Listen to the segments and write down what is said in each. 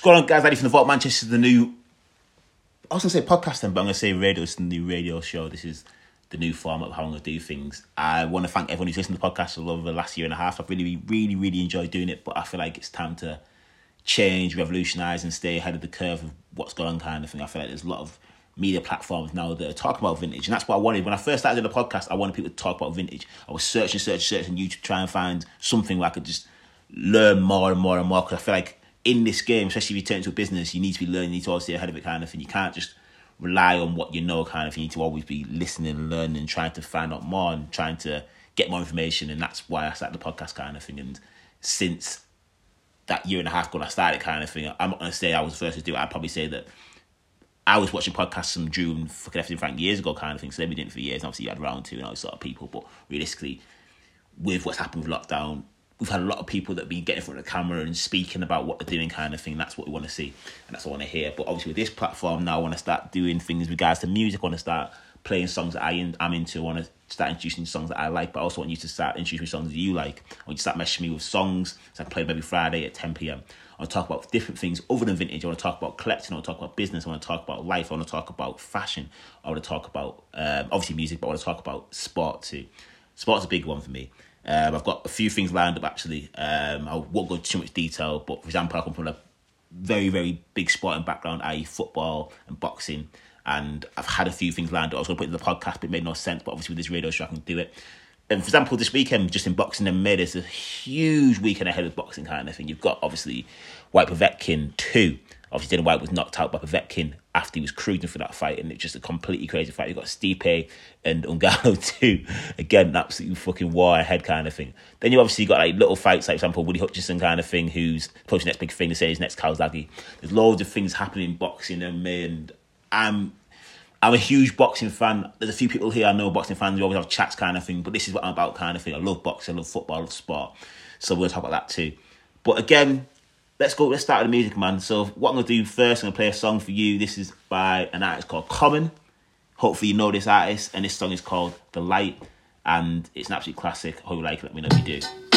Scroll on, guys. Ready from the Vault Manchester, the new. I was gonna say podcast then, but I'm gonna say radio. It's the new radio show. This is the new format of how I'm gonna do things. I want to thank everyone who's listened to the podcast over the last year and a half. I've really, really, really enjoyed doing it, but I feel like it's time to change, revolutionize, and stay ahead of the curve of what's going on, kind of thing. I feel like there's a lot of media platforms now that are talking about vintage, and that's what I wanted when I first started the podcast. I wanted people to talk about vintage. I was searching, searching, searching YouTube to try and find something where I could just learn more and more and more. Because I feel like in this game, especially if you turn into a business, you need to be learning, you need to always stay ahead of it, kind of thing. You can't just rely on what you know, kind of. Thing. You need to always be listening and learning trying to find out more and trying to get more information. And that's why I started the podcast, kind of thing. And since that year and a half ago, I started, kind of thing. I'm not gonna say I was the first to do it. I'd probably say that I was watching podcasts from Drew and fucking everything Frank years ago, kind of thing. So they've been doing it for years. And obviously, you had round two and all sort of people. But realistically, with what's happened with lockdown, we've had a lot of people that have been getting in front of the camera and speaking about what they're doing, kind of thing. That's what we want to see, and that's what I want to hear. But obviously, with this platform now, I want to start doing things with regards to music. I want to start playing songs that I in, I'm into. I want to start introducing songs that I like, but I also want you to start introducing songs that you like. I want you to start messaging me with songs so I play every Friday at 10 p.m. I want to talk about different things other than vintage. I want to talk about collecting. I want to talk about business. I want to talk about life. I want to talk about fashion. I want to talk about um, obviously music, but I want to talk about sport too. Sport's a big one for me. Um, I've got a few things lined up actually. Um, I won't go into too much detail, but for example, I come from a very, very big sporting background, i.e., football and boxing. And I've had a few things lined up. I was going to put in the podcast, but it made no sense. But obviously, with this radio show, I can do it. And for example, this weekend, just in boxing and mid, is a huge weekend ahead of boxing kind of thing. You've got obviously Whyte Povetkin 2. Obviously, Dillian Whyte was knocked out by Povetkin after he was cruising for that fight, and it's just a completely crazy fight. You've got Stipe and Ngannou too. Again, absolutely fucking war ahead kind of thing. Then you obviously got like little fights, like for example, Woody Hutchinson kind of thing, who's pushing next big thing to say his next Calzaghe. There's loads of things happening in boxing and me, and I'm I'm a huge boxing fan. There's a few people here I know boxing fans. We always have chats kind of thing, but this is what I'm about kind of thing. I love boxing, I love football, I love sport. So we'll talk about that too. But again, let's go. Let's start with the music, man. So what I'm gonna do first, I'm gonna play a song for you. This is by an artist called Common. Hopefully you know this artist, and this song is called "The Light," and it's an absolute classic. I hope you like it. Let me know if you do.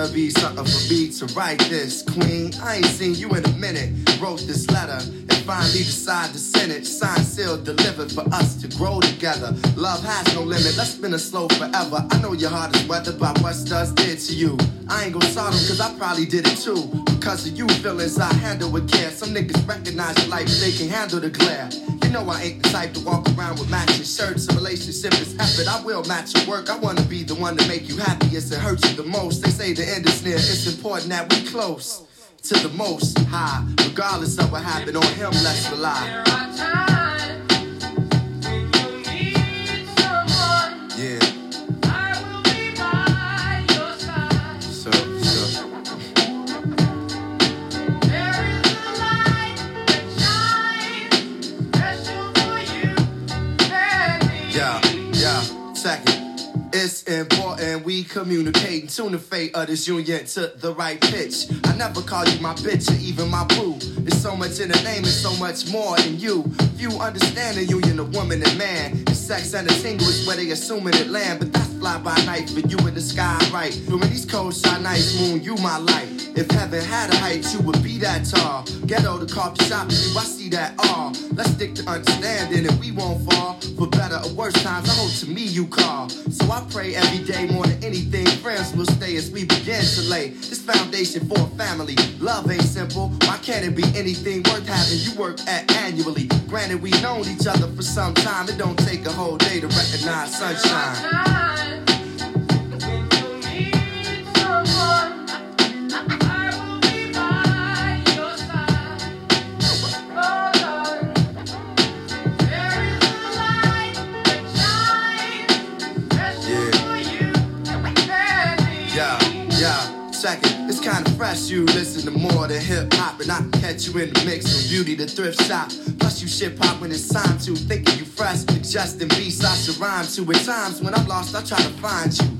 Gotta be something for me to write this. Queen, I ain't seen you in a minute. Wrote this letter and finally decided to send it. Signed, sealed, delivered for us to grow together. Love has no limit. Let's spin a slow forever. I know your heart is weathered by what studs did to you. I ain't gonna start them cause I probably did it too. Because of you feelings I handle with care. Some niggas recognize your life, they can handle the glare. You know I ain't the type to walk around with matching shirts. A relationship is effort. I will match your work. I wanna be the one to make you happiest. It hurts you the most. They say the end is near. It's important that we close to the most high. Regardless of what happened on him, let's rely. There are times when you need someone. Yeah, I will be by your side. so, so. There is a light that shines, special for you and me. Yeah, yeah, second. It's important we communicate and tune the fate of this union to the right pitch. I never call you my bitch or even my boo. There's so much in the name and so much more in you. Few understand the union of woman and man. It's sex and a tingle is where they assuming it land, but that's fly by night for you in the sky, right? During these cold shine nights, moon, you my light. If heaven had a height, you would be that tall. Ghetto the coffee shop, you, I see that all. Let's stick to understanding and we won't fall. For better or worse times, I hope to me you call. So I pray every day more than anything, friends will stay as we begin to lay this foundation for a family. Love ain't simple. Why can't it be anything worth having you work at annually? Granted, we've known each other for some time. It don't take a whole day to recognize sunshine. Kinda fresh. You listen to more than hip hop, and I catch you in the mix from beauty to thrift shop. Plus, you shit pop when it's time to. Thinking you fresh, but just in beats I should rhyme to. At times when I'm lost, I try to find you.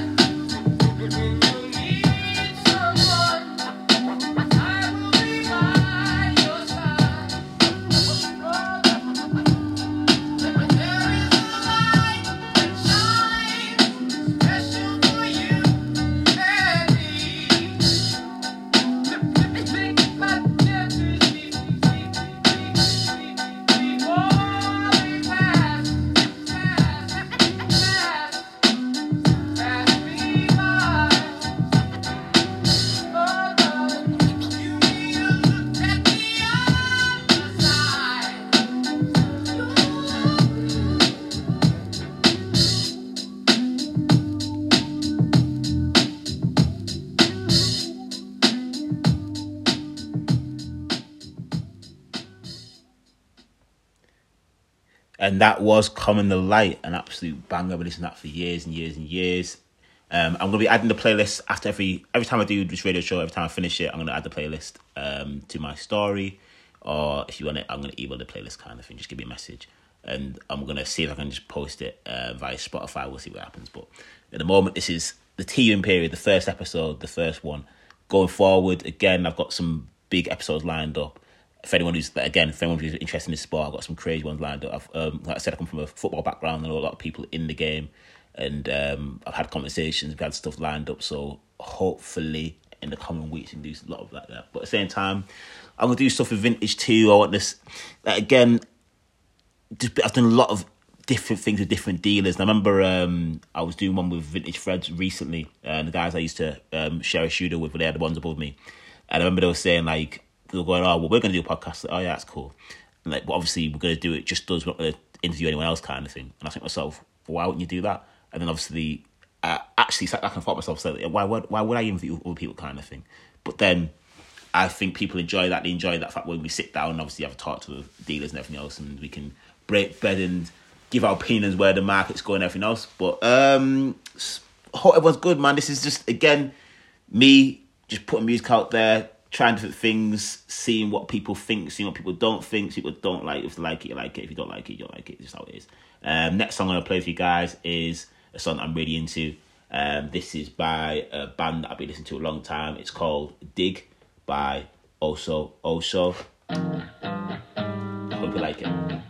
That was Common the Light, an absolute banger. I've listening to that for years and years and years. Um, I'm gonna be adding the playlist after every every time I do this radio show. Every time I finish it, I'm gonna add the playlist um, to my story, or if you want it, I'm gonna email the playlist kind of thing. Just give me a message, and I'm gonna see if I can just post it uh, via Spotify. We'll see what happens. But at the moment, this is the team period, the first episode, the first one. Going forward, again, I've got some big episodes lined up if anyone who's again, if anyone who's interested in this sport, I've got some crazy ones lined up. Um, like I said, I come from a football background, and a lot of people in the game, and um, I've had conversations, we've had stuff lined up. So hopefully, in the coming weeks, we can do a lot of that. There. But at the same time, I'm gonna do stuff with vintage too. I want this like, again. Just, I've done a lot of different things with different dealers. And I remember um, I was doing one with Vintage Threads recently, and the guys I used to um, share a shooter with, they had the ones above me. And I remember they were saying like they were going, "Oh, well, we're going to do a podcast." Like, oh, yeah, that's cool. And like, but obviously, we're going to do it just us. We're not going to interview anyone else, kind of thing. And I think myself, why wouldn't you do that? And then obviously, I actually sat back and thought myself, so why would why would I interview other people, kind of thing? But then I think people enjoy that. They enjoy that fact when we sit down and obviously have a talk to the dealers and everything else, and we can break bread and give our opinions where the market's going and everything else. But um, hope everyone's good, man. This is just again me just putting music out there, trying different things, seeing what people think, seeing what people don't think. People don't like. If they like it, you like it. If you don't like it, you don't like it. It's just how it is. Um, next song I'm gonna play for you guys is a song I'm really into. Um, this is by a band that I've been listening to a long time. It's called Dig by Oso Oso. Hope you like it.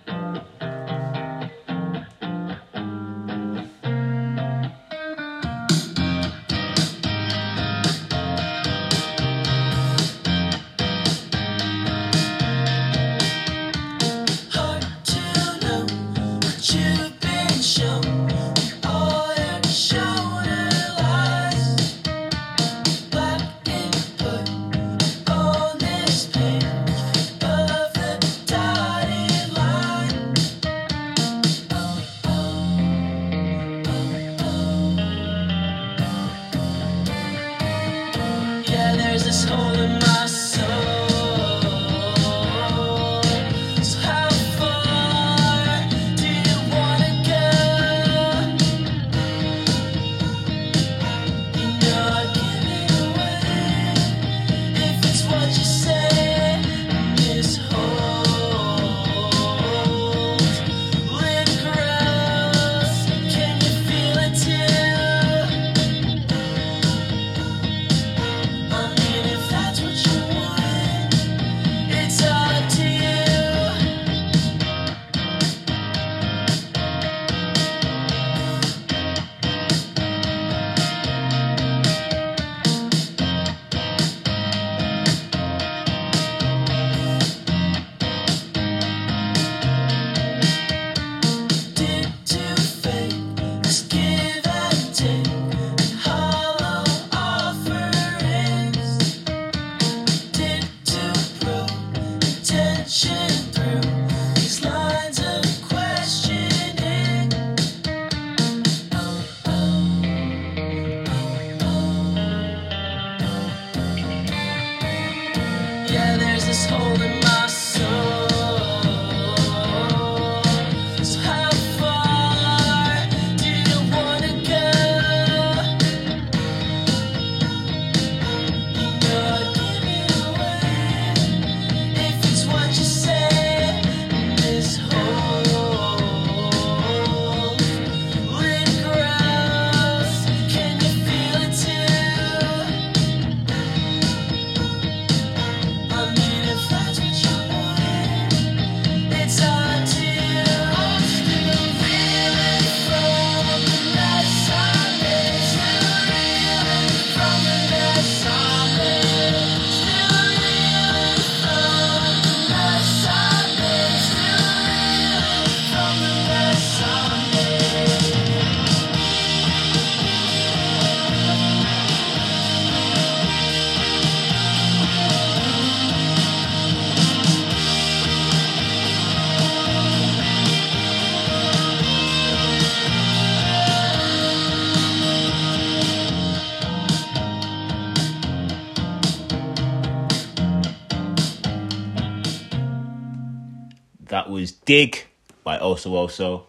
Was Dig by Oso Oso.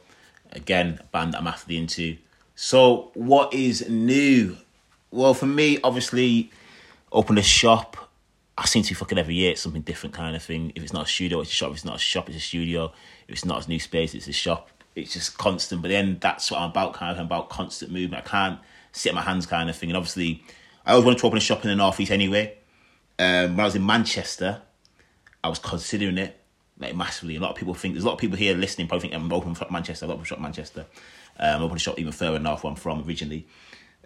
Again, a band that I'm massively into. So, what is new? Well, for me, obviously, open a shop. I seem to be fucking every year it's something different kind of thing. If it's not a studio, it's a shop. If it's not a shop, it's a studio. If it's not a new space, it's a shop. It's just constant. But then that's what I'm about, kind of. I'm about constant movement. I can't sit my hands, kind of thing. And obviously, I always wanted to open a shop in the northeast anyway. Um, when I was in Manchester, I was considering it like massively. A lot of people think there's a lot of people here listening probably think I'm open for Manchester. A lot of shop in Manchester. Um, open a shop even further north where I'm from originally.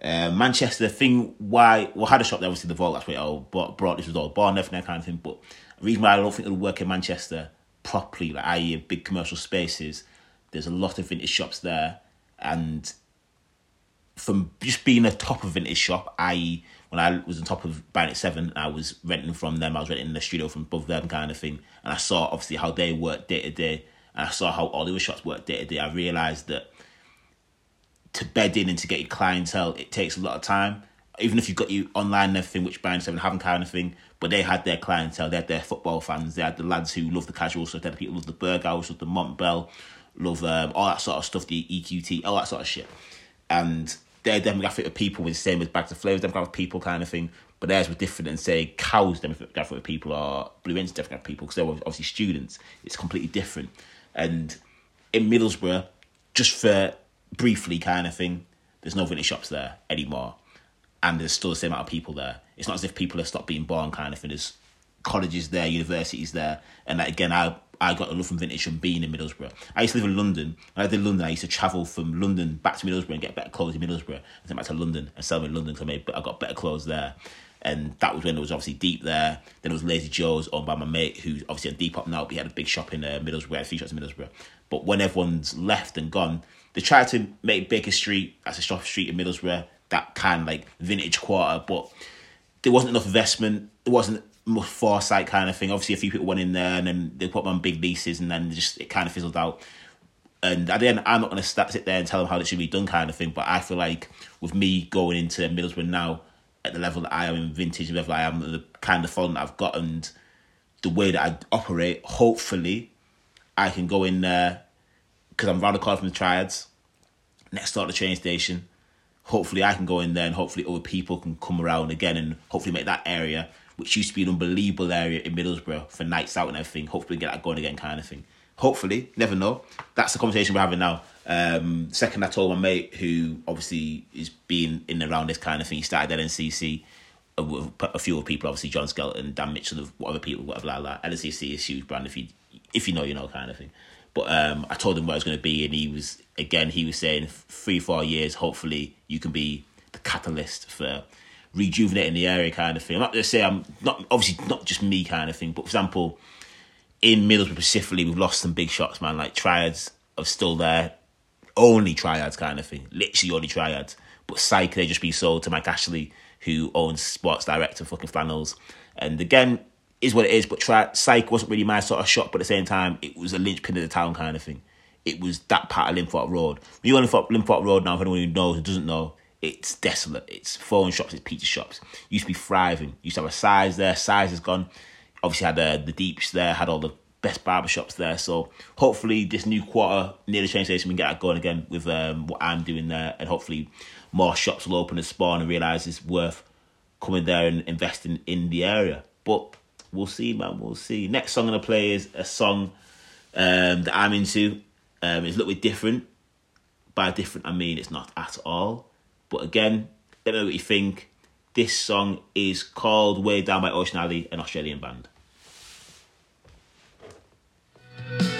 Uh, Manchester, thing why well I had a shop there obviously the vault that's where it brought, brought this was all born everything that kind of thing. But the reason why I don't think it'll work in Manchester properly, like i.e. big commercial spaces, there's a lot of vintage shops there, and from just being a top of vintage shop, i.e., when I was on top of Bandit Seven, I was renting from them. I was renting the studio from above them, kind of thing. And I saw obviously how they work day to day, and I saw how other shops work day to day. I realized that to bed in and to get your clientele, it takes a lot of time. Even if you've got you online and everything, which Bandit Seven haven't kind of thing, but they had their clientele. They had their football fans. They had the lads who love the casual stuff. They had the people who love the Berghaus, love the Montbell, love um, all that sort of stuff, the EQT, all that sort of shit. And their demographic of people was the same as Bags of Flavors demographic of people kind of thing, but theirs was different than say Cows demographic people are Blue Inch demographic people because they were obviously students. It's completely different. And in Middlesbrough, just for briefly kind of thing, there's no vintage shops there anymore. And there's still the same amount of people there. It's not as if people have stopped being born kind of thing. There's colleges there, universities there. And again, I I got a love from vintage from being in Middlesbrough. I used to live in London. When I did London, I used to travel from London back to Middlesbrough and get better clothes in Middlesbrough. And then back to London and sell them in London because I, I got better clothes there. And that was when it was obviously deep there. Then it was Lazy Joe's owned by my mate, who's obviously on Depop now. But he had a big shop in uh, Middlesbrough, a few shops in Middlesbrough. But when everyone's left and gone, they tried to make Baker Street as a shop street in Middlesbrough, that kind of like vintage quarter. But there wasn't enough investment. There wasn't much foresight kind of thing. Obviously, a few people went in there and then they put them on big leases and then just it kind of fizzled out. And at the end, I'm not going to sit there and tell them how it should be done, kind of thing. But I feel like with me going into Middlesbrough now at the level that I am in vintage, the level I am, the kind of following that I've got, and the way that I operate, hopefully, I can go in there because I'm round the corner from the Triads, next door to the train station. Hopefully, I can go in there and hopefully other people can come around again and hopefully make that area, which used to be an unbelievable area in Middlesbrough for nights out and everything, hopefully get that going again, kind of thing. Hopefully, never know. That's the conversation we're having now. Um, second, I told my mate who obviously is being in and around this kind of thing. He started at NCC with a few other people, obviously John Skelton, Dan Mitchell, whatever people, whatever like that. NCC is a huge brand if you if you know, you know, kind of thing. But um, I told him where I was going to be, and he was again. He was saying three, four years. Hopefully, you can be the catalyst for rejuvenating the area, kind of thing. I'm not to say I'm not obviously not just me, kind of thing. But for example, in Middlesbrough specifically, we've lost some big shots, man. Like Triads are still there, only Triads, kind of thing. Literally only Triads. But Psych, they just be sold to Mike Ashley, who owns Sports Direct and fucking Flannels. And again, is what it is. But Tri- Psych wasn't really my sort of shop, but at the same time, it was a linchpin of the town kind of thing. It was that part of Linthorpe Road. When you go on Linthorpe Road now, for anyone who knows and doesn't know, it's desolate. It's phone shops, it's pizza shops. Used to be thriving. Used to have a size there. Size is gone. Obviously had uh, the deeps there. Had all the best barber shops there. So hopefully this new quarter near the train station we can get going again with um, what I'm doing there, and hopefully more shops will open and spawn and realize it's worth coming there and investing in the area. But we'll see, man. We'll see. Next song I'm gonna play is a song um, that I'm into. Um, it's a little bit different. By different, I mean it's not at all. But again, let me know what you think. This song is called Way Down by Ocean Alley, an Australian band. I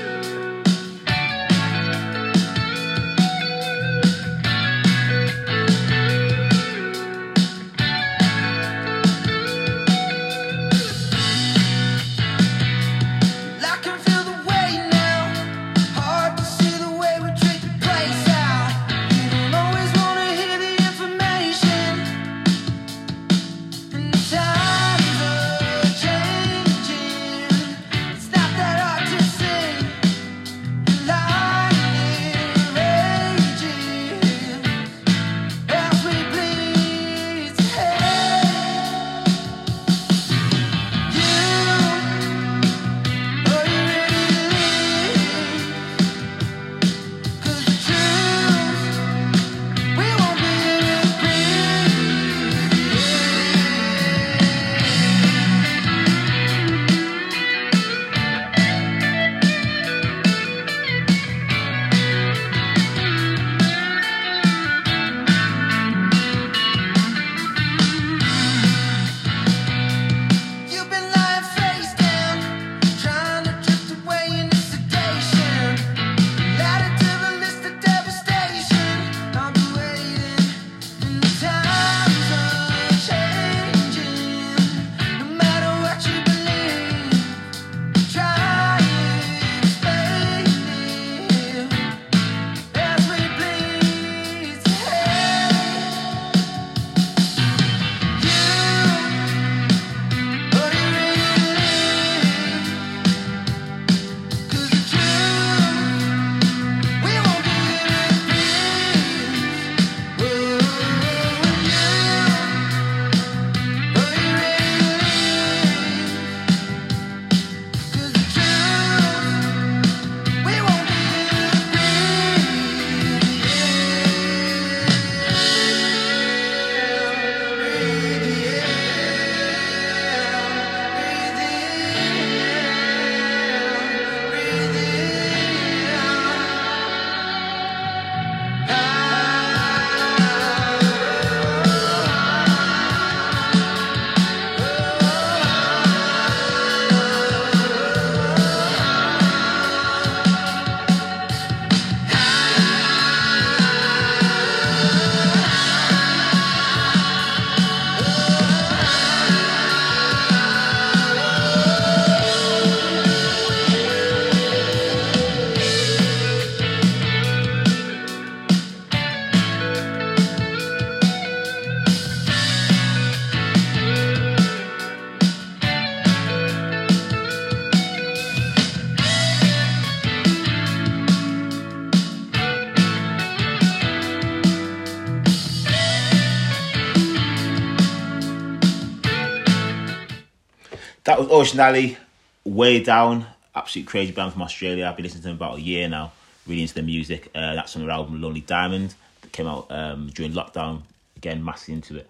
That was Ocean Alley, Way Down, absolute crazy band from Australia. I've been listening to them about a year now, really into their music. Uh, that's on their album Lonely Diamond that came out um, during lockdown. Again, massively into it.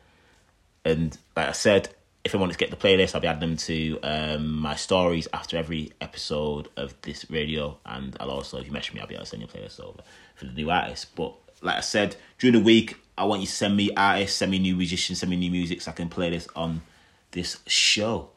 And like I said, if I want to get the playlist, I'll be adding them to um, my stories after every episode of this radio. And I'll also, if you mention me, I'll be able to send you a playlist over for the new artists. But like I said, during the week, I want you to send me artists, send me new musicians, send me new music so I can play this on this show.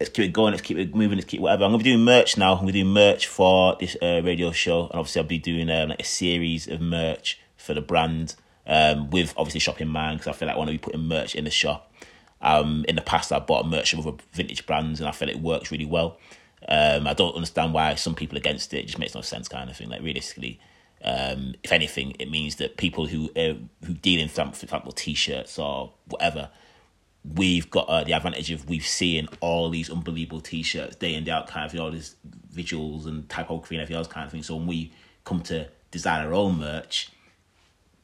Let's keep it going. Let's keep it moving. Let's keep whatever. I'm gonna be doing merch now. I'm gonna do merch for this uh, radio show, and obviously I'll be doing um, like a series of merch for the brand um, with obviously shop in mind because I feel like I want to be putting merch in the shop. Um, in the past, I bought merch of other vintage brands, and I feel it works really well. Um, I don't understand why some people are against it. It just makes no sense, kind of thing. Like realistically, um, if anything, it means that people who uh, who deal in, for example, t-shirts or whatever, we've got uh, the advantage of we've seen all these unbelievable t-shirts day in day out, kind of know, all these visuals and typography and everything else, kind of thing. So when we come to design our own merch,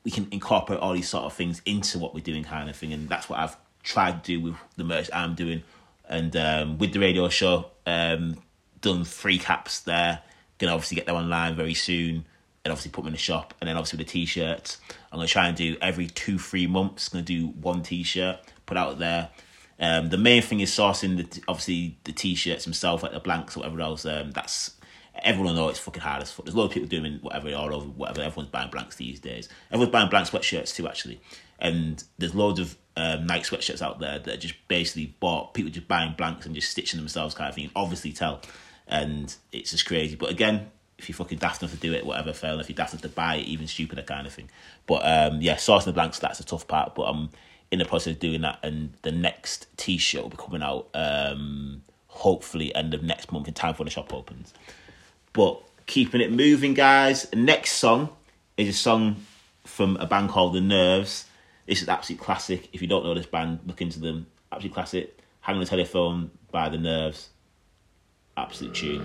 we can incorporate all these sort of things into what we're doing, kind of thing, and that's what I've tried to do with the merch I'm doing, and um, with the radio show, um, done three caps there. Gonna obviously get them online very soon, and obviously put them in the shop, and then obviously with the t-shirts, I'm gonna try and do every two three months. Gonna do one t-shirt, put out there. Um, the main thing is sourcing the obviously the t-shirts themselves, like the blanks or whatever else. Um, that's everyone will know it's fucking hard as fuck. There's a lot of people doing whatever all over whatever. Everyone's buying blanks these days. Everyone's buying blank sweatshirts too, actually. And there's loads of um, Nike sweatshirts out there that are just basically bought. People just buying blanks and just stitching themselves, kind of thing. You obviously tell, and it's just crazy. But again, if you're fucking daft enough to do it, whatever, fail. If you're daft enough to buy it, even stupider kind of thing. But um, yeah, sourcing the blanks that's the tough part. But I'm in the process of doing that, and the next T-shirt will be coming out um, hopefully end of next month in time for the shop opens. But keeping it moving, guys. Next song is a song from a band called The Nerves. This is absolute classic. If you don't know this band, look into them. Absolute classic. Hang on the telephone by The Nerves. Absolute tune.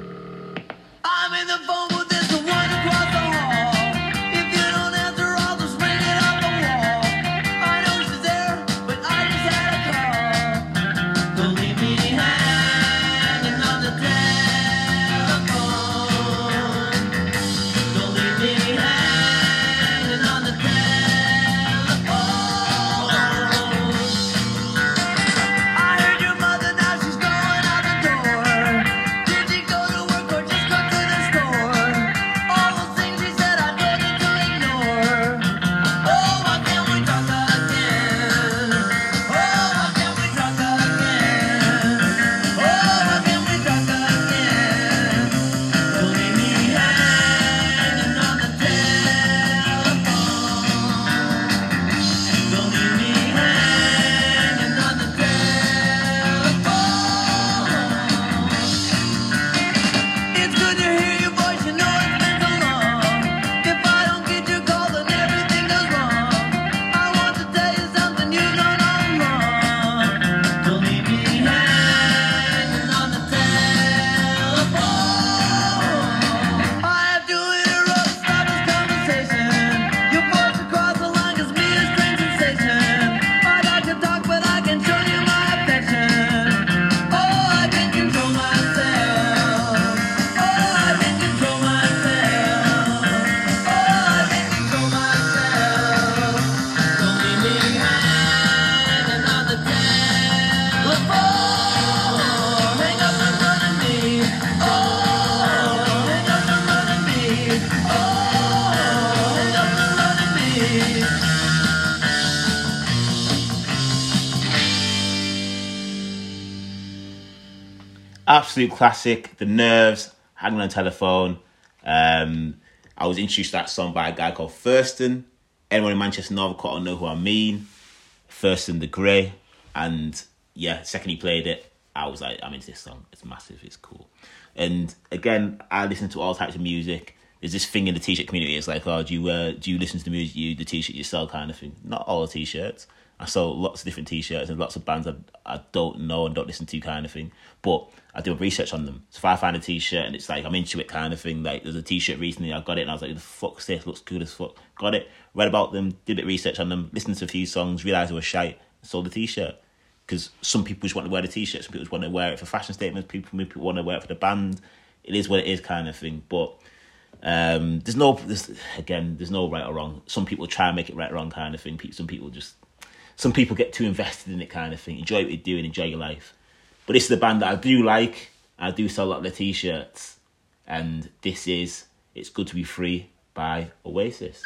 Absolute classic. The Nerves, hanging on the telephone. Um, I was introduced to that song by a guy called Thurston. Anyone in Manchester Northern Quarter will know who I mean. Thurston the Grey. And yeah, second he played it, I was like, I'm into this song. It's massive, it's cool. And again, I listen to all types of music. There's this thing in the t-shirt community. It's like, oh, do you uh, do you listen to the music you the t-shirt you sell kind of thing? Not all the t-shirts. I sell lots of different t-shirts and lots of bands I, I don't know and don't listen to kind of thing. But I do research on them. So if I find a t-shirt and it's like I'm into it kind of thing, like there's a t-shirt recently I got it and I was like, the fuck's this? Looks good as fuck. Got it, read about them, did a bit of research on them, listened to a few songs, realised it was shite, sold the t-shirt. because some people just want to wear the t-shirt, some people just want to wear it for fashion statements, people people want to wear it for the band. It is what it is, kind of thing. But um, there's no, there's, again, there's no right or wrong. Some people try and make it right or wrong, kind of thing. Some people just, some people get too invested in it, kind of thing. Enjoy what you're doing, enjoy your life. But this is the band that I do like. I do sell a lot of their t-shirts, and this is "It's Good to Be Free" by Oasis.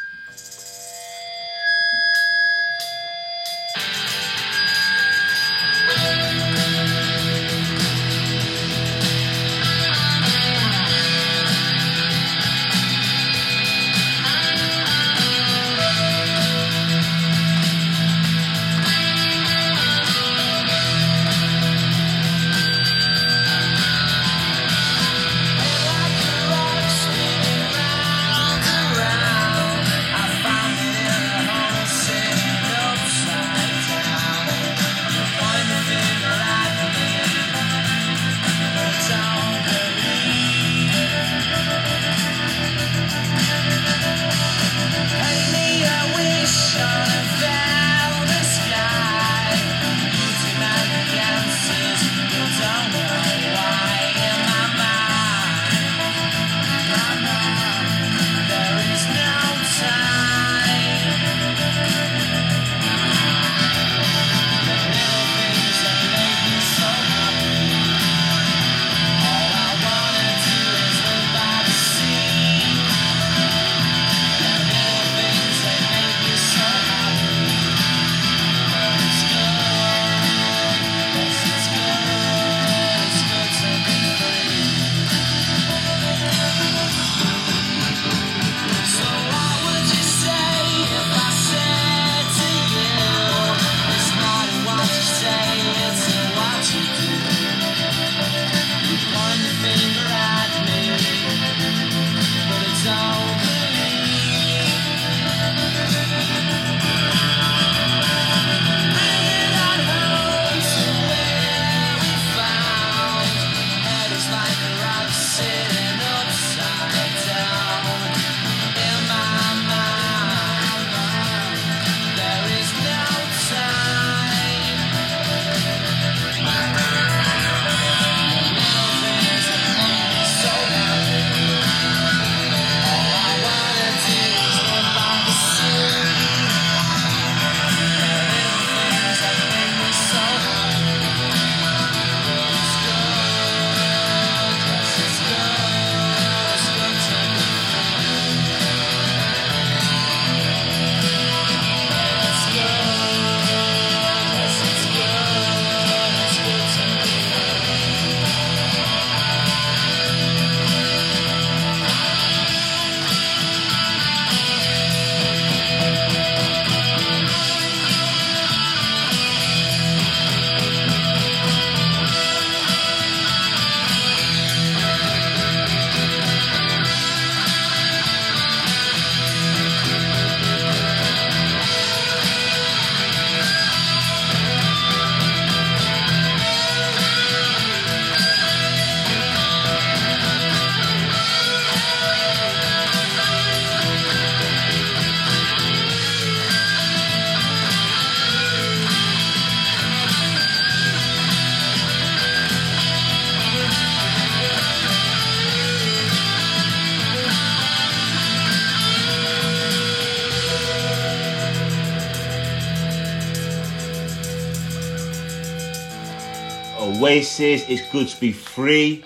Oasis, It's Good to Be Free.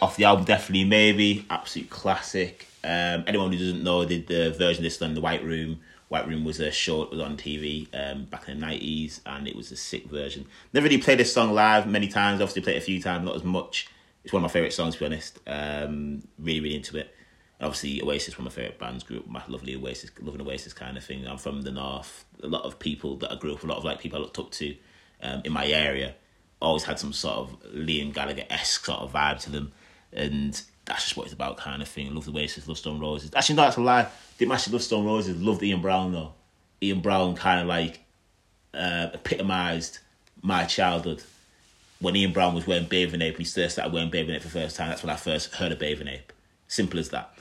Off the album, definitely maybe. Absolute classic. Um, anyone who doesn't know, did the version of this on the White Room. White Room was a short, was on TV um, back in the 90s, and it was a sick version. Never really played this song live many times, obviously played it a few times, not as much. It's one of my favourite songs, to be honest. Um, really, really into it. Obviously, Oasis, one of my favourite bands, grew up my lovely Oasis, loving Oasis kind of thing. I'm from the north. A lot of people that I grew up, a lot of like people I looked up to um, in my area, always had some sort of Liam Gallagher esque sort of vibe to them, and that's just what it's about, kind of thing. Love the Oasis, love Stone Roses. Actually, no, that's a lie. Didn't actually love Stone Roses. Loved Ian Brown though. Ian Brown kind of like uh, epitomised my childhood. When Ian Brown was wearing bathing ape, he first started wearing bathing ape for the first time. That's when I first heard of bathing ape. Simple as that.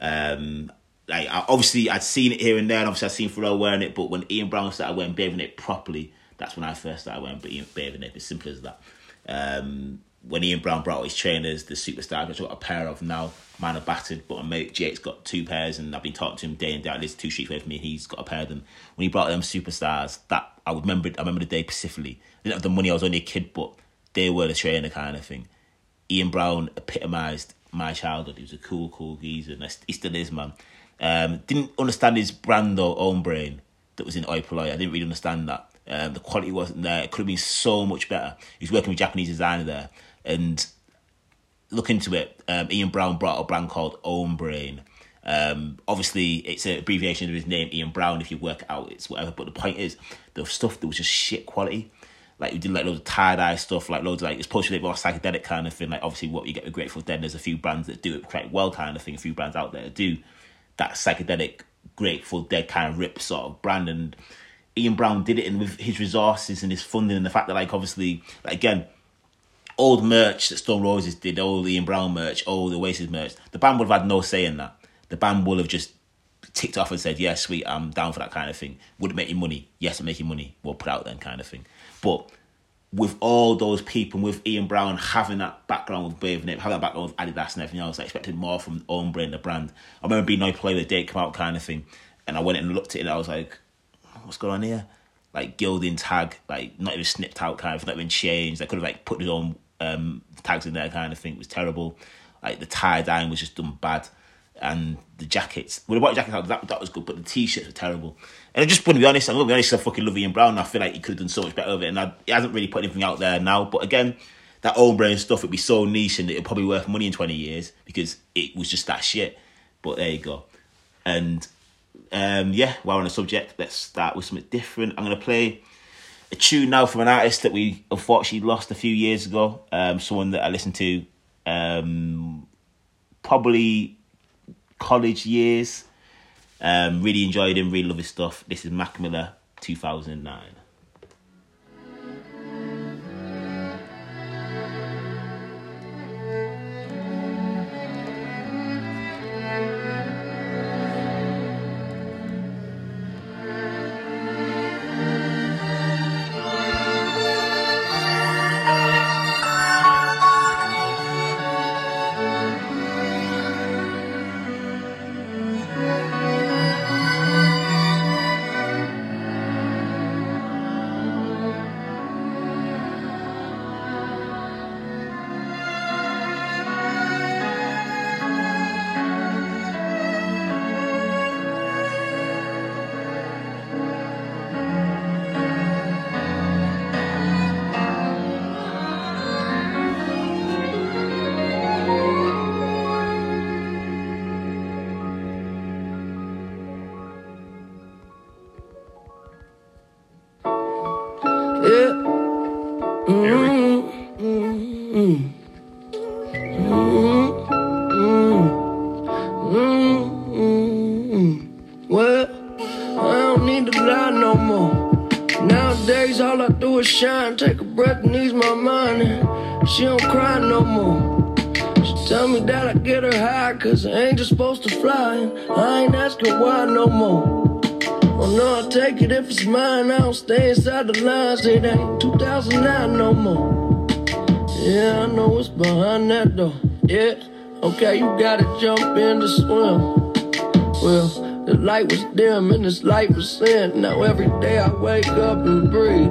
Um, like I, obviously, I'd seen it here and there, and obviously I'd seen Pharrell wearing it. But when Ian Brown started wearing bathing ape properly, That's when I first started wearing ba- bathing ape. As simple as that. Um, when Ian Brown brought out his trainers, the superstar, which I've got a pair of now. Mine are battered, but my mate Jake's got two pairs, and I've been talking to him day and day. Lives two streets away from me. He's got a pair of them. When he brought them superstars, that I remember. I remember the day specifically. I didn't have the money. I was only a kid, but they were the trainer kind of thing. Ian Brown epitomised my childhood. He was a cool, cool geezer, and he still is, man. Um, didn't understand his brand or own brain that was in Oi. I didn't really understand that. Um, the quality wasn't there. It could have been so much better. He was working with Japanese designer there, and look into it. Um, Ian Brown brought a brand called Own Brain. Um, obviously, it's an abbreviation of his name, Ian Brown. If you work it out, it's whatever. But the point is, the stuff that was just shit quality. Like we did like loads of tie dye stuff, like loads of like it's supposed to be more psychedelic kind of thing. Like obviously, what you get with Grateful Dead, there's a few brands that do it quite well, kind of thing. A few brands out there that do that psychedelic Grateful Dead kind of rip sort of brand. And Ian Brown did it and with his resources and his funding and the fact that like obviously like again old merch that Stone Roses did, old Ian Brown merch, old the Oasis merch, the band would have had no say in that. The band would have just ticked off and said, Yeah, sweet, I'm down for that kind of thing. Would it make you money? Yes, make you money. We'll put out then kind of thing. But with all those people, with Ian Brown having that background with Ape, having that background with Adidas and everything else, I expected more from own brand, the brand. I remember being no play the day it came out kind of thing. And I went and looked at it and I was like, what's going on here? Like Gildan tag, like not even snipped out kind of, not even changed. I could have like put his own um, tags in there kind of thing. It was terrible. Like the tie dyeing was just done bad. And the jackets, well, the white jackets that, that was good, but the t-shirts were terrible. And I just want to be honest, I'm going to be honest, I fucking love Ian Brown. I feel like he could have done so much better with it. And I, he hasn't really put anything out there now. But again, that own brand stuff would be so niche and it'd probably worth money in 20 years because it was just that shit. But there you go. And um, yeah, while on the subject, let's start with something different. I'm going to play a tune now from an artist that we unfortunately lost a few years ago. Um, someone that I listened to um, probably college years. Um, really enjoyed him, really love his stuff. This is Mac Miller, 2009. Why no more. Oh no, I take it if it's mine. I don't stay inside the lines. It ain't 2009 no more. Yeah, I know what's behind that door. Yeah, okay, you gotta jump in to swim. Well, the light was dim and this light was sin. Now every day I wake up and breathe.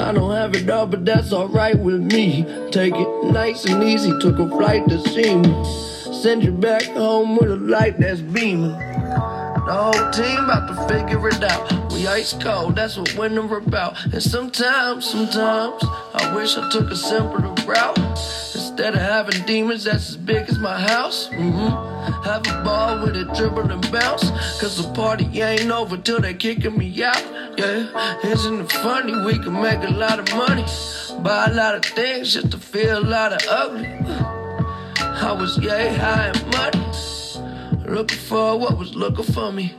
I don't have it all, but that's alright with me. Take it nice and easy. Took a flight to see me. Send you back home with a light that's beaming. The whole team about to figure it out. We ice cold, that's what winter about. And sometimes, sometimes, I wish I took a simpler route. Instead of having demons that's as big as my house. Mm-hmm. Have a ball with it, dribble and bounce. Cause the party ain't over till they kicking me out. Yeah, isn't it funny? We can make a lot of money. Buy a lot of things just to feel a lot of ugly. I was yay high and muddy. Looking for what was looking for me.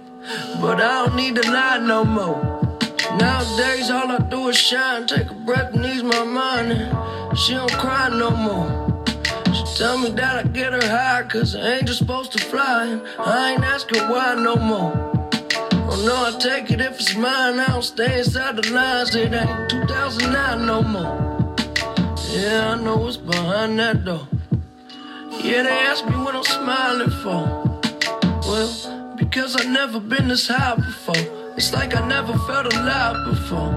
But I don't need to lie no more. Nowadays, all I do is shine, take a breath and ease my mind. She don't cry no more. She tell me that I get her high, cause ain't just supposed to fly. I ain't asking why no more. Oh no, I take it if it's mine. I don't stay inside the lines. It ain't 2009 no more. Yeah, I know what's behind that door. Yeah, they ask me what I'm smiling for. Well, because I've never been this high before. It's like I never felt alive before.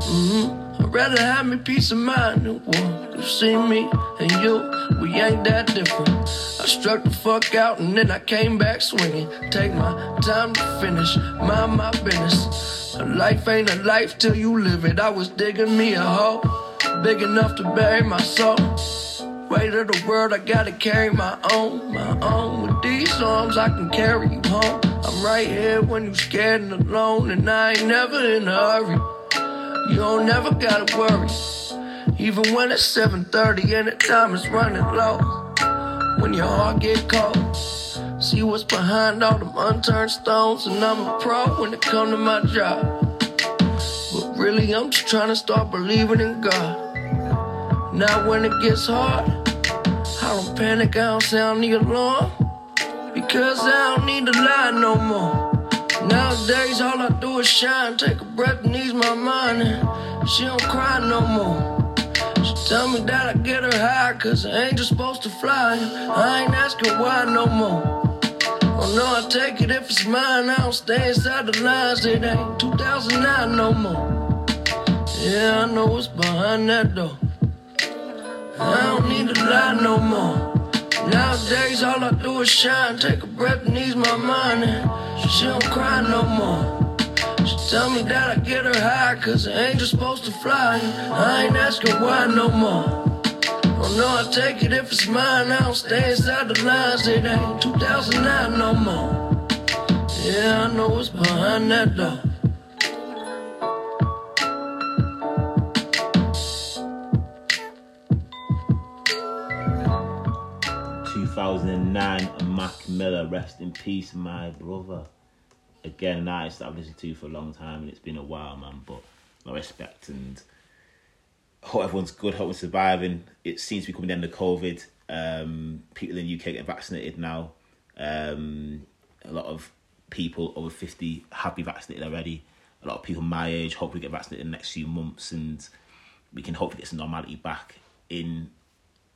Mm-hmm. I'd rather have me peace of mind than war. You see me and you, we ain't that different. I struck the fuck out and then I came back swinging. Take my time to finish, mind my business. A life ain't a life till you live it. I was digging me a hole, big enough to bury my soul. Weight of the world, I gotta carry my own, my own. With these arms, I can carry you home. I'm right here when you're scared and alone, and I ain't never in a hurry. You don't never gotta worry. Even when it's 7:30 and the time is running low. When your heart get cold, see what's behind all them unturned stones, and I'm a pro when it come to my job. But really, I'm just trying to start believing in God. Now when it gets hard, I don't panic, I don't sound the alarm. Because I don't need to lie no more. Nowadays all I do is shine, take a breath and ease my mind. And she don't cry no more. She tell me that I get her high, cause an angel's supposed to fly. I ain't asking why no more. Oh no, I take it if it's mine. I don't stay inside the lines. It ain't 2009 no more. Yeah, I know what's behind that door. I don't need to lie no more. Nowadays, all I do is shine, take a breath and ease my mind. And she don't cry no more. She tell me that I get her high, cause an angel's supposed to fly. I ain't asking why no more. Oh no, I take it if it's mine. I don't stay inside the lines. It ain't 2009 no more. Yeah, I know what's behind that door. 2009, Mac Miller, rest in peace, my brother. Again, an artist that I've listened to for a long time, and it's been a while, man. But my respect and hope everyone's good, hope we're surviving. It seems to be coming down to COVID. Um, people in the UK getting vaccinated now. Um, a lot of people over 50 have been vaccinated already. A lot of people my age hopefully get vaccinated in the next few months, and we can hopefully get some normality back in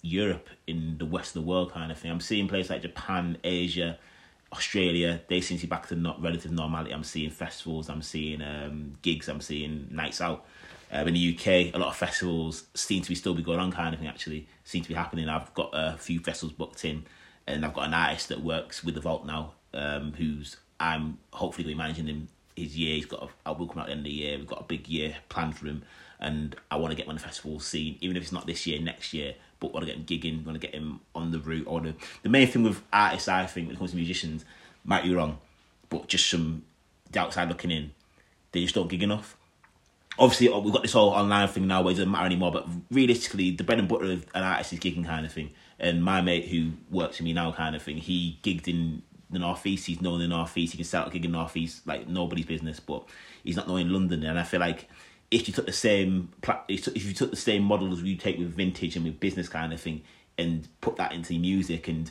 Europe, in the west of the world, kind of thing. I'm seeing places like Japan, Asia, Australia. They seem to be back to not relative normality. I'm seeing festivals. I'm seeing um, gigs. I'm seeing nights out. Um, in the UK, a lot of festivals seem to be still be going on, kind of thing. Actually, seem to be happening. I've got a few festivals booked in, and I've got an artist that works with the Vault now, um, who's I'm hopefully going to be managing him his year. He's got a, will come out at the end of the year. We've got a big year planned for him, and I want to get on the festival scene, even if it's not this year, next year. But want to get him gigging, want to get him on the route. Or the the main thing with artists, I think, when it comes to musicians, might be wrong, but just from the outside looking in, they just don't gig enough obviously oh, we've got this whole online thing now where it doesn't matter anymore, but realistically, the bread and butter of an artist is gigging kind of thing. And my mate who works with me now kind of thing, he gigged in the North East, he's known in the North East, he can start a gig in North East like nobody's business, but he's not known in London. And I feel like if you took the same if you took the same model as you take with vintage and with business kind of thing and put that into music and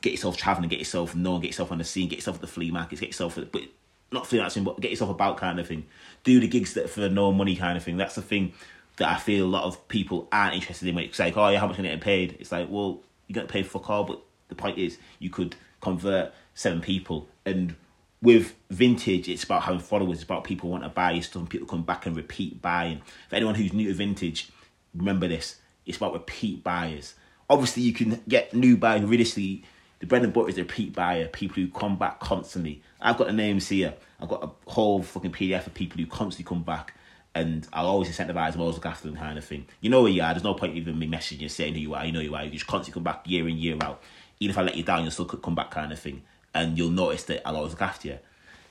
get yourself traveling, get yourself known, get yourself on the scene, get yourself at the flea markets, get yourself but not flea markets, but get yourself about kind of thing. Do the gigs that for no money kind of thing. That's the thing that I feel a lot of people aren't interested in. It's like, oh yeah, how much am I getting paid? It's like, well, you get paid for call, but the point is you could convert seven people and with vintage, it's about having followers. It's about people want to buy your stuff people come back and repeat buying. For anyone who's new to vintage, remember this: it's about repeat buyers. Obviously, you can get new buyers. Realistically, the bread and butter is a repeat buyer. People who come back constantly. I've got the names here. I've got a whole fucking PDF of people who constantly come back, and I'll always incentivize them, always look after them, kind of thing. You know where you are. There's no point even me messaging you saying who you are. You know who you are. You just constantly come back year in year out. Even if I let you down, you'll still come back, kind of thing. And you'll notice that I'll always look after you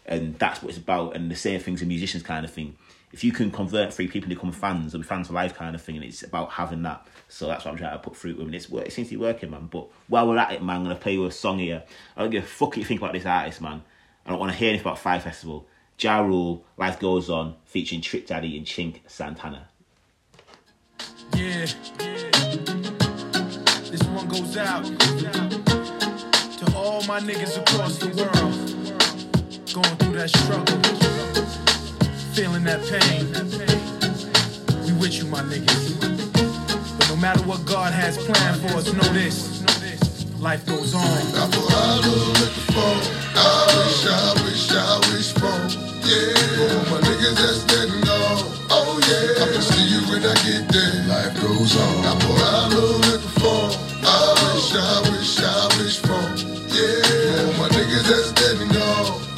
and that's what it's about. And the same things in musicians kind of thing. If you can convert three people to become fans, be fans for life kind of thing, and it's about having that. So that's what I'm trying to put through to them. It's it seems to be working, man. But while we're at it, man, I'm gonna play you a song here. I don't give a fuck what you think about this artist, man. I don't want to hear anything about Five Festival. Ja Rule, Life Goes On, featuring Trick Daddy and Chink Santana. Yeah, this one goes out to all my niggas across the world going through that struggle, feeling that pain. We with you, my niggas. But no matter what God has planned for us, know this: life goes on. I pour out a liquor phone. I wish, I wish, I wish phone. Yeah, all my niggas that's dead and gone. Oh yeah, I can see you when I get there. Life goes on. I pour out a liquor phone. I wish, I wish, I wish phone. Yeah, all my niggas that's dead and.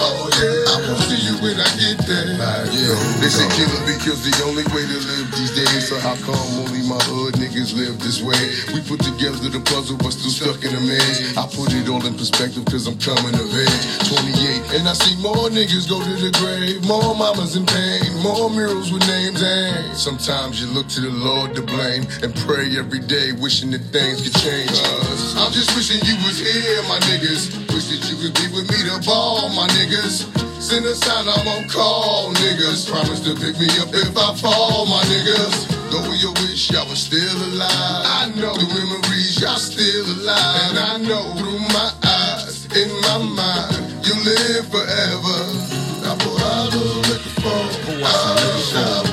Oh yeah, I can see you when I get there. Life yeah, they say killing because the only way to live these days. So how come only my hood niggas live this way? We put together the puzzle, but still stuck in a maze. I put it all in perspective cause I'm coming of age. 28, and I see more niggas go to the grave. More mamas in pain, more murals with names and sometimes you look to the Lord to blame and pray every day, wishing that things could change. Cause I'm just wishing you was here, my niggas. Wish that you could be with me to ball, my niggas. Send a sign, I'm on call, niggas. Promise to pick me up if I fall, my niggas. Go with your wish, y'all was still alive. I know the memories, y'all still alive. And I know through my eyes, in my mind, you live forever. I pour out a liquor phone. I wish, I wish, I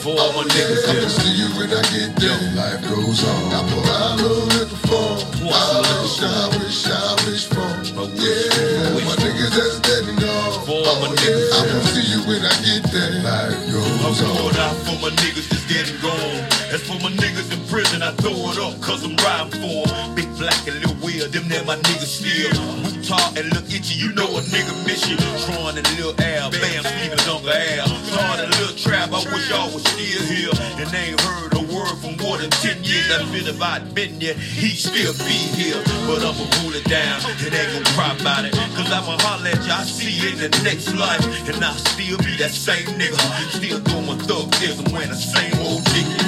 For all my niggas there. see you when I get there. Life goes on. I pour out a liquor phone. I wish, I wish, I wish phone. Yeah, for my niggas that's dead and gone. For all my niggas yeah, I can see you when I get there. Life goes on. I'm on. poured out for my niggas that's dead and gone. As for my niggas in prison, I throw it up cause I'm riding for 'em. Big black and Will, them there my niggas still. We talk and look Itchy, you know a nigga miss you. Tron and Lil Al, Bam, Stevens, Uncle Al. Started a little trap, I wish y'all was still here. And they ain't heard a word from more than 10 years. I feel if I'd been there, he'd still be here. But I'ma rule it down, and ain't gon' cry about it. Cause I'ma holler at I see you in the next life. And I'll still be that same nigga. Still doing my thugism, wearing the same old tickets.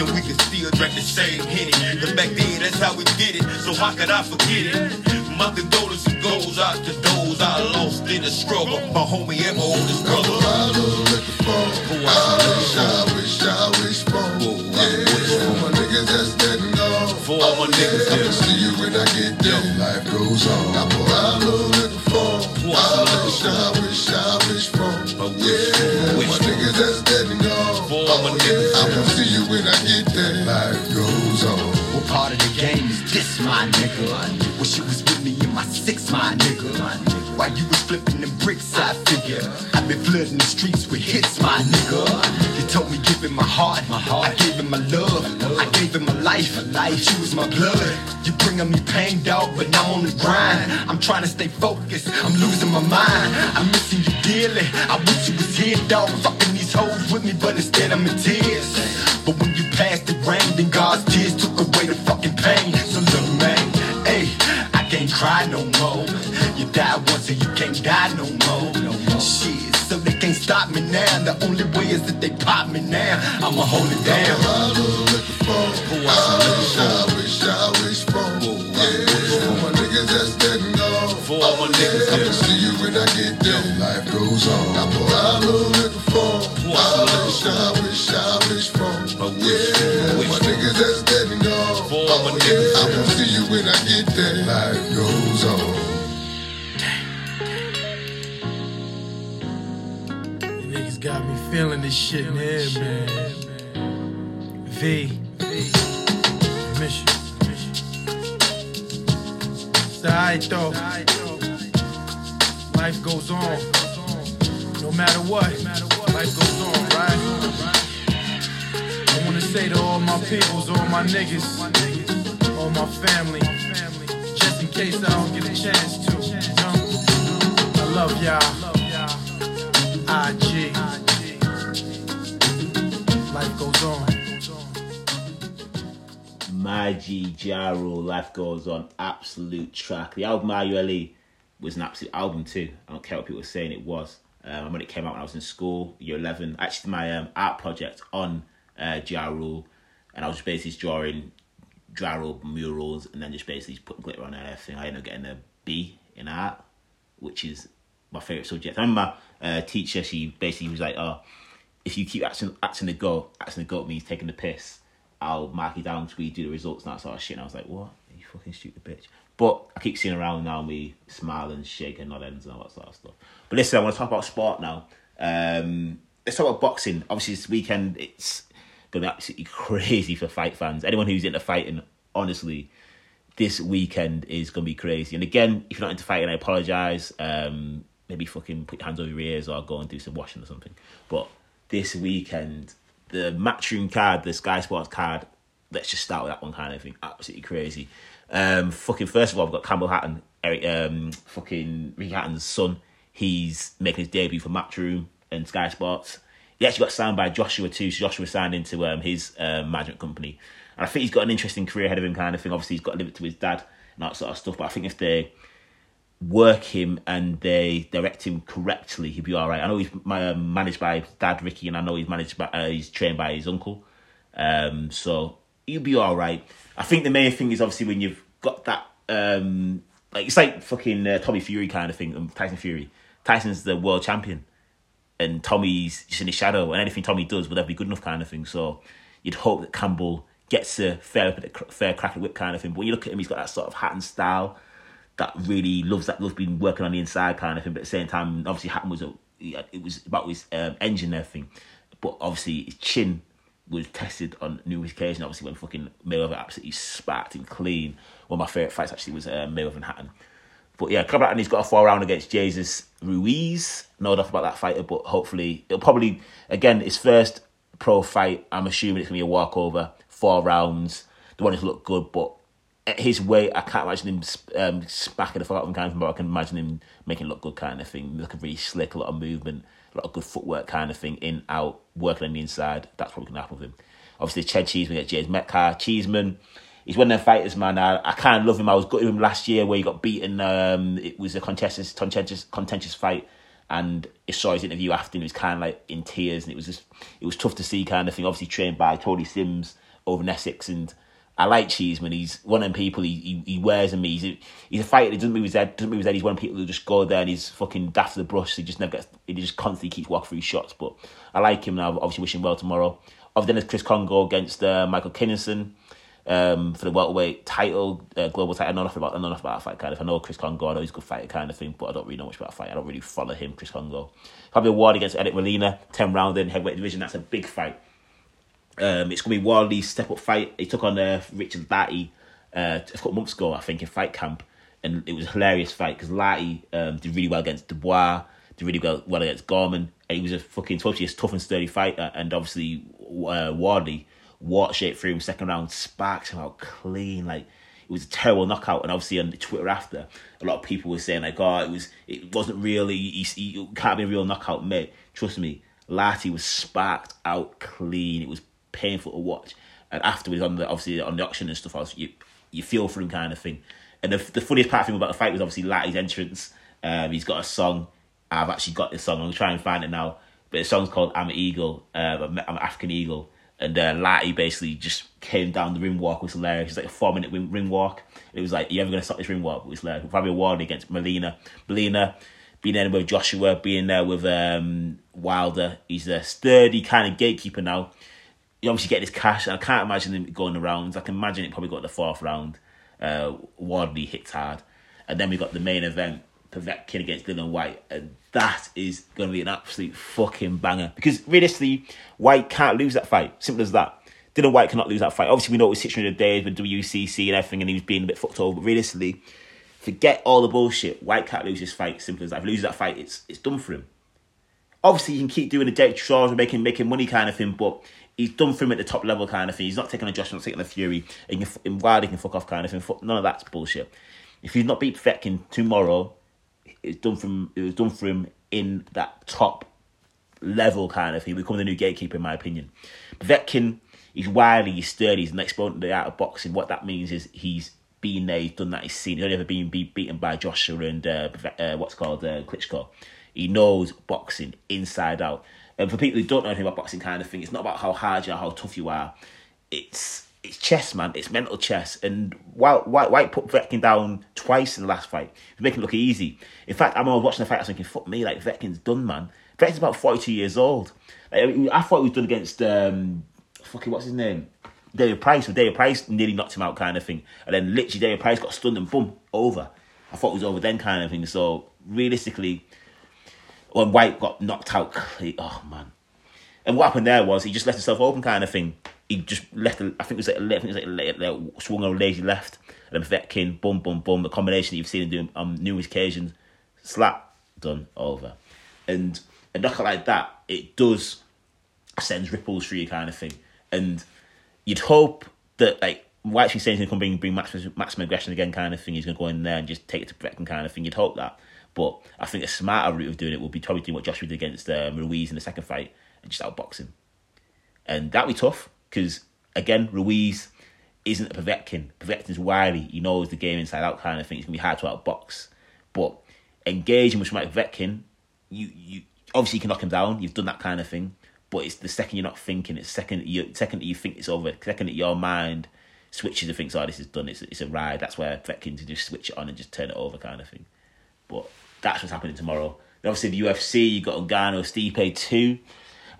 Then we can still drink the same Henny. Cause back then, that's how we did it. So how could I forget it? My condolences goes out to those I lost in the struggle. My homie and my oldest I brother. a liquor phone. I wish, I wish, I wish phone. Yeah, for my niggas that's dead and gone. For all my niggas I can there. see you when I get there. Life goes on. I pour out a liquor phone. I wish, nigga? Wish you was with me in my six, my nigga. While you was flipping them bricks, I figure. I've been flooding the streets with hits, my nigga. You told me give him my heart, my heart. I gave him my love, I gave him my life, my life. You was my blood. You bringing me pain, dog, but I'm on the grind. I'm trying to stay focused. I'm losing my mind. I'm missing you dearly. I wish you was here, dog. Fucking these hoes with me, but instead I'm in tears. But when you passed the rain, then God's cry no more. You died once and you can't die no more. No more. Shit, so they can't stop me now. The only way is that they pop me now. I'ma hold it down. I'm liquor phone. I wish, I wish, I wish phone. Yeah, for my niggas that's dead and gone. For all my niggas I there. can see you when I get there. Life goes on. I pour out a liquor phone. I wish, I wish, I wish phone. Yeah, for my niggas that's dead and gone. For all my niggas yeah, I can see you when I get there. Life feeling this shit in here, man. V. Miss you. It's alright though. Life goes on. No matter what, life goes on, right? I wanna say to all my peoples, all my niggas, all my family, just in case I don't get a chance to. I love y'all. IG. Life goes on. G Ja Rule, Life Goes On, absolute track. The album IULE was an absolute album too. I don't care what people are saying, it was. Um, when it came out when I was in school, year 11, actually my um, art project on uh, Ja Rule, and I was basically drawing Ja Rule murals and then just basically putting glitter on everything. I ended up getting a B in art, which is my favourite subject. I remember my uh, teacher, she basically was like, oh, if you keep acting, acting the goat, acting the goat means taking the piss. I'll mark you down we do the results and that sort of shit. And I was like, what? You fucking stupid bitch. But I keep seeing around now me smiling, shaking, nod ends and all that sort of stuff. But listen, I want to talk about sport now. Um, let's talk about boxing. Obviously, this weekend it's going to be absolutely crazy for fight fans. Anyone who's into fighting, honestly, this weekend is going to be crazy. And again, if you're not into fighting, I apologise. Um, maybe fucking put your hands over your ears or go and do some washing or something. But this weekend, the matchroom card, the Sky Sports card, let's just start with that one kind of thing. Absolutely crazy. Um, fucking first of all, I've got Campbell Hatton, Eric, um, fucking Ricky Hatton's son. He's making his debut for Matchroom and Sky Sports. He actually got signed by Joshua too. So Joshua signed into um, his um, management company. And I think he's got an interesting career ahead of him, kind of thing. Obviously, he's got to live it to his dad and that sort of stuff. But I think if they work him and they direct him correctly, he'll be all right. I know he's uh, managed by dad Ricky, and I know he's managed by uh, he's trained by his uncle. Um, so he'll be all right. I think the main thing is obviously when you've got that, um, like it's like fucking uh, Tommy Fury kind of thing, um, Tyson Fury. Tyson's the world champion, and Tommy's just in his shadow, and anything Tommy does would never be good enough, kind of thing. So you'd hope that Campbell gets a fair fair crack at whip, kind of thing. But when you look at him, he's got that sort of hat and style that really loves that loves being working on the inside kind of thing. But at the same time, obviously Hatton was a it was about his um, engine and everything. But obviously his chin was tested on numerous occasions. Obviously when fucking Mayweather absolutely sparked him clean. One of my favourite fights actually was uh, Mayweather and Hatton. But yeah, Campbell Hatton he's got a four round against Jesus Ruiz. No doubt about that fighter, but hopefully it'll probably again his first pro fight. I'm assuming it's gonna be a walkover, four rounds. The one who's looked good, but his way, I can't imagine him um, smacking the fuck out of him kind of but I can imagine him making it look good kind of thing, looking really slick, a lot of movement, a lot of good footwork kind of thing, in, out, working on the inside. That's probably going to happen with him. Obviously, Ted Cheeseman against James Metcalf. Cheeseman, he's one of them fighters, man. I, I kind of love him. I was good with him last year where he got beaten. Um, it was a contentious, contentious, contentious fight. And I saw his interview after, and he was kind of like in tears, and it was just, it was tough to see kind of thing. Obviously, trained by Tony Sims over in Essex, and I like Cheeseman. He's one of them people. He he, he wears him. He's a, he's a fighter. He doesn't move his head. Doesn't move his head. He's one of the people who just go there and he's fucking daft the brush. He just never gets. He just constantly keeps walking through shots. But I like him now. Obviously, wish him well tomorrow. Obviously, then there's Chris Kongo against uh, Michael McKinson um, for the welterweight title, uh, global title. I know nothing about. I know nothing about that fight. Kind of. I know Chris Kongo. I know he's a good fighter, kind of thing. But I don't really know much about that fight. I don't really follow him, Chris Kongo. Probably a Ward against Eric Molina, ten round in heavyweight division. That's a big fight. Um, it's gonna be Wardley's step up fight. He took on uh, Richard Lartey uh, a couple months ago, I think, in fight camp, and it was a hilarious fight because Lartey um, did really well against Dubois, did really well, well against Gorman, and he was a fucking totally tough and sturdy fighter. And obviously, uh, Wardley walked straight through him second round, sparked him out clean, like. It was a terrible knockout, and obviously on Twitter after, a lot of people were saying like, "Oh, it was, it wasn't really, he, he, it can't be a real knockout, mate." Trust me, Lartey was sparked out clean. It was painful to watch. And afterwards, on the obviously on the auction and stuff, I was, you you feel for him kind of thing. And the the funniest part of him about the fight was obviously Lartey's entrance. Um, he's got a song. I've actually got this song. I'm gonna try and find it now. But the song's called "I'm an Eagle." Uh, I'm an African Eagle. And uh, Lartey basically just came down the ring walk. It was hilarious. It was like a four minute ring, ring walk. It was like, you ever going to stop this ring walk? It was. Probably a warning against Molina. Molina being there with Joshua, being there with um, Wilder. He's a sturdy kind of gatekeeper now you obviously get this cash, and I can't imagine him going the rounds. I can imagine it probably got the fourth round. Uh, Wardley hits hard, and then we got the main event, Povetkin against Dillian Whyte, and that is going to be an absolute fucking banger. Because realistically, Whyte can't lose that fight. Simple as that. Dillian Whyte cannot lose that fight. Obviously, we know it was 600 days with WBC and everything, and he was being a bit fucked over. But realistically, forget all the bullshit. Whyte can't lose this fight. Simple as that. If he loses that fight, it's it's done for him. Obviously, you can keep doing the Jake Shaws and making making money kind of thing, but he's done for him at the top level kind of thing. He's not taking a Josh, not taking a Fury, and can, and Wilder can fuck off kind of thing. None of that's bullshit. If he's not beat Fetkin tomorrow, it's done from it was done for him in that top level kind of thing. Become the new gatekeeper, in my opinion. Vetkin, he's wily, he's sturdy, he's an exponent art of boxing. What that means is he's been there, he's done that, he's seen. He's only ever been beat, beaten by Joshua and uh, uh, what's called uh, Klitschko. He knows boxing inside out. And for people who don't know anything about boxing, kind of thing, it's not about how hard you are, how tough you are. It's it's chess, man. It's mental chess. And Whyte Whyte, Whyte put Vetkin down twice in the last fight. He's making it look easy. In fact, I'm always watching the fight. I was thinking, fuck me, like Vetkin's done, man. Vetkin's about 42 years old. Like, I thought he was done against um, fucking what's his name? David Price, so David Price nearly knocked him out, kind of thing. And then literally David Price got stunned and boom, over. I thought it was over then, kind of thing. So realistically, when Whyte got knocked out, oh man. And what happened there was he just left himself open, kind of thing. He just left. I think it was like, a le- I think it was like, a lazy left, and then Vetkin, boom, boom, boom. The combination that you've seen him doing on numerous occasions, slap, done, over. And a knockout like that, it does sends ripples through you, kind of thing. And you'd hope that like Whyte's been saying he's to bring bring maximum, maximum aggression again, kind of thing. He's to go in there and just take it to Vetkin, kind of thing. You'd hope that. But I think a smarter route of doing it would be probably doing what Joshua did against um, Ruiz in the second fight and just outbox him. And that'd be tough because, again, Ruiz isn't a Povetkin. Povetkin's wily. He knows the game inside out kind of thing. It's going to be hard to outbox. But engaging with somebody Povetkin, you, you obviously you can knock him down. You've done that kind of thing. But it's the second you're not thinking, it's second you second that you think it's over, second that your mind switches and thinks, oh, this is done, it's, it's a ride. That's where Povetkin to just switch it on and just turn it over kind of thing. But that's what's happening tomorrow. Obviously, the UFC, you've got Ngannou, Stipe too.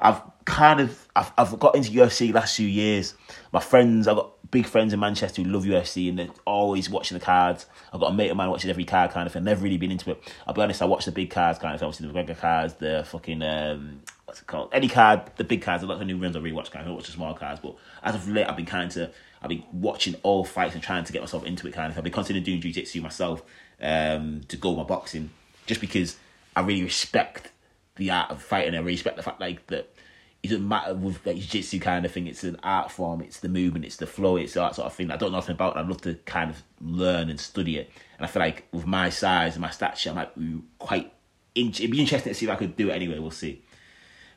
I've kind of I've, I've got into UFC last few years. My friends, I've got big friends in Manchester who love UFC and they're always watching the cards. I've got a mate of mine watches every card kind of thing. Never really been into it. I'll be honest, I watch the big cards kind of thing. Obviously, the regular cards, the fucking um, what's it called? Any card, the big cards. A lot of new runs I really watch kind of. I watch the small cards, but as of late, I've been kind of I've been watching all fights and trying to get myself into it kind of. I've been considering doing jiu-jitsu myself um, to go my boxing just because I really respect the art of fighting. I really respect the fact like that it doesn't matter with like jiu-jitsu kind of thing. It's an art form. It's the movement. It's the flow. It's that sort of thing. I don't know nothing about. It. I'd love to kind of learn and study it. And I feel like with my size and my stature, I might be quite. In- it'd be interesting to see if I could do it anyway. We'll see.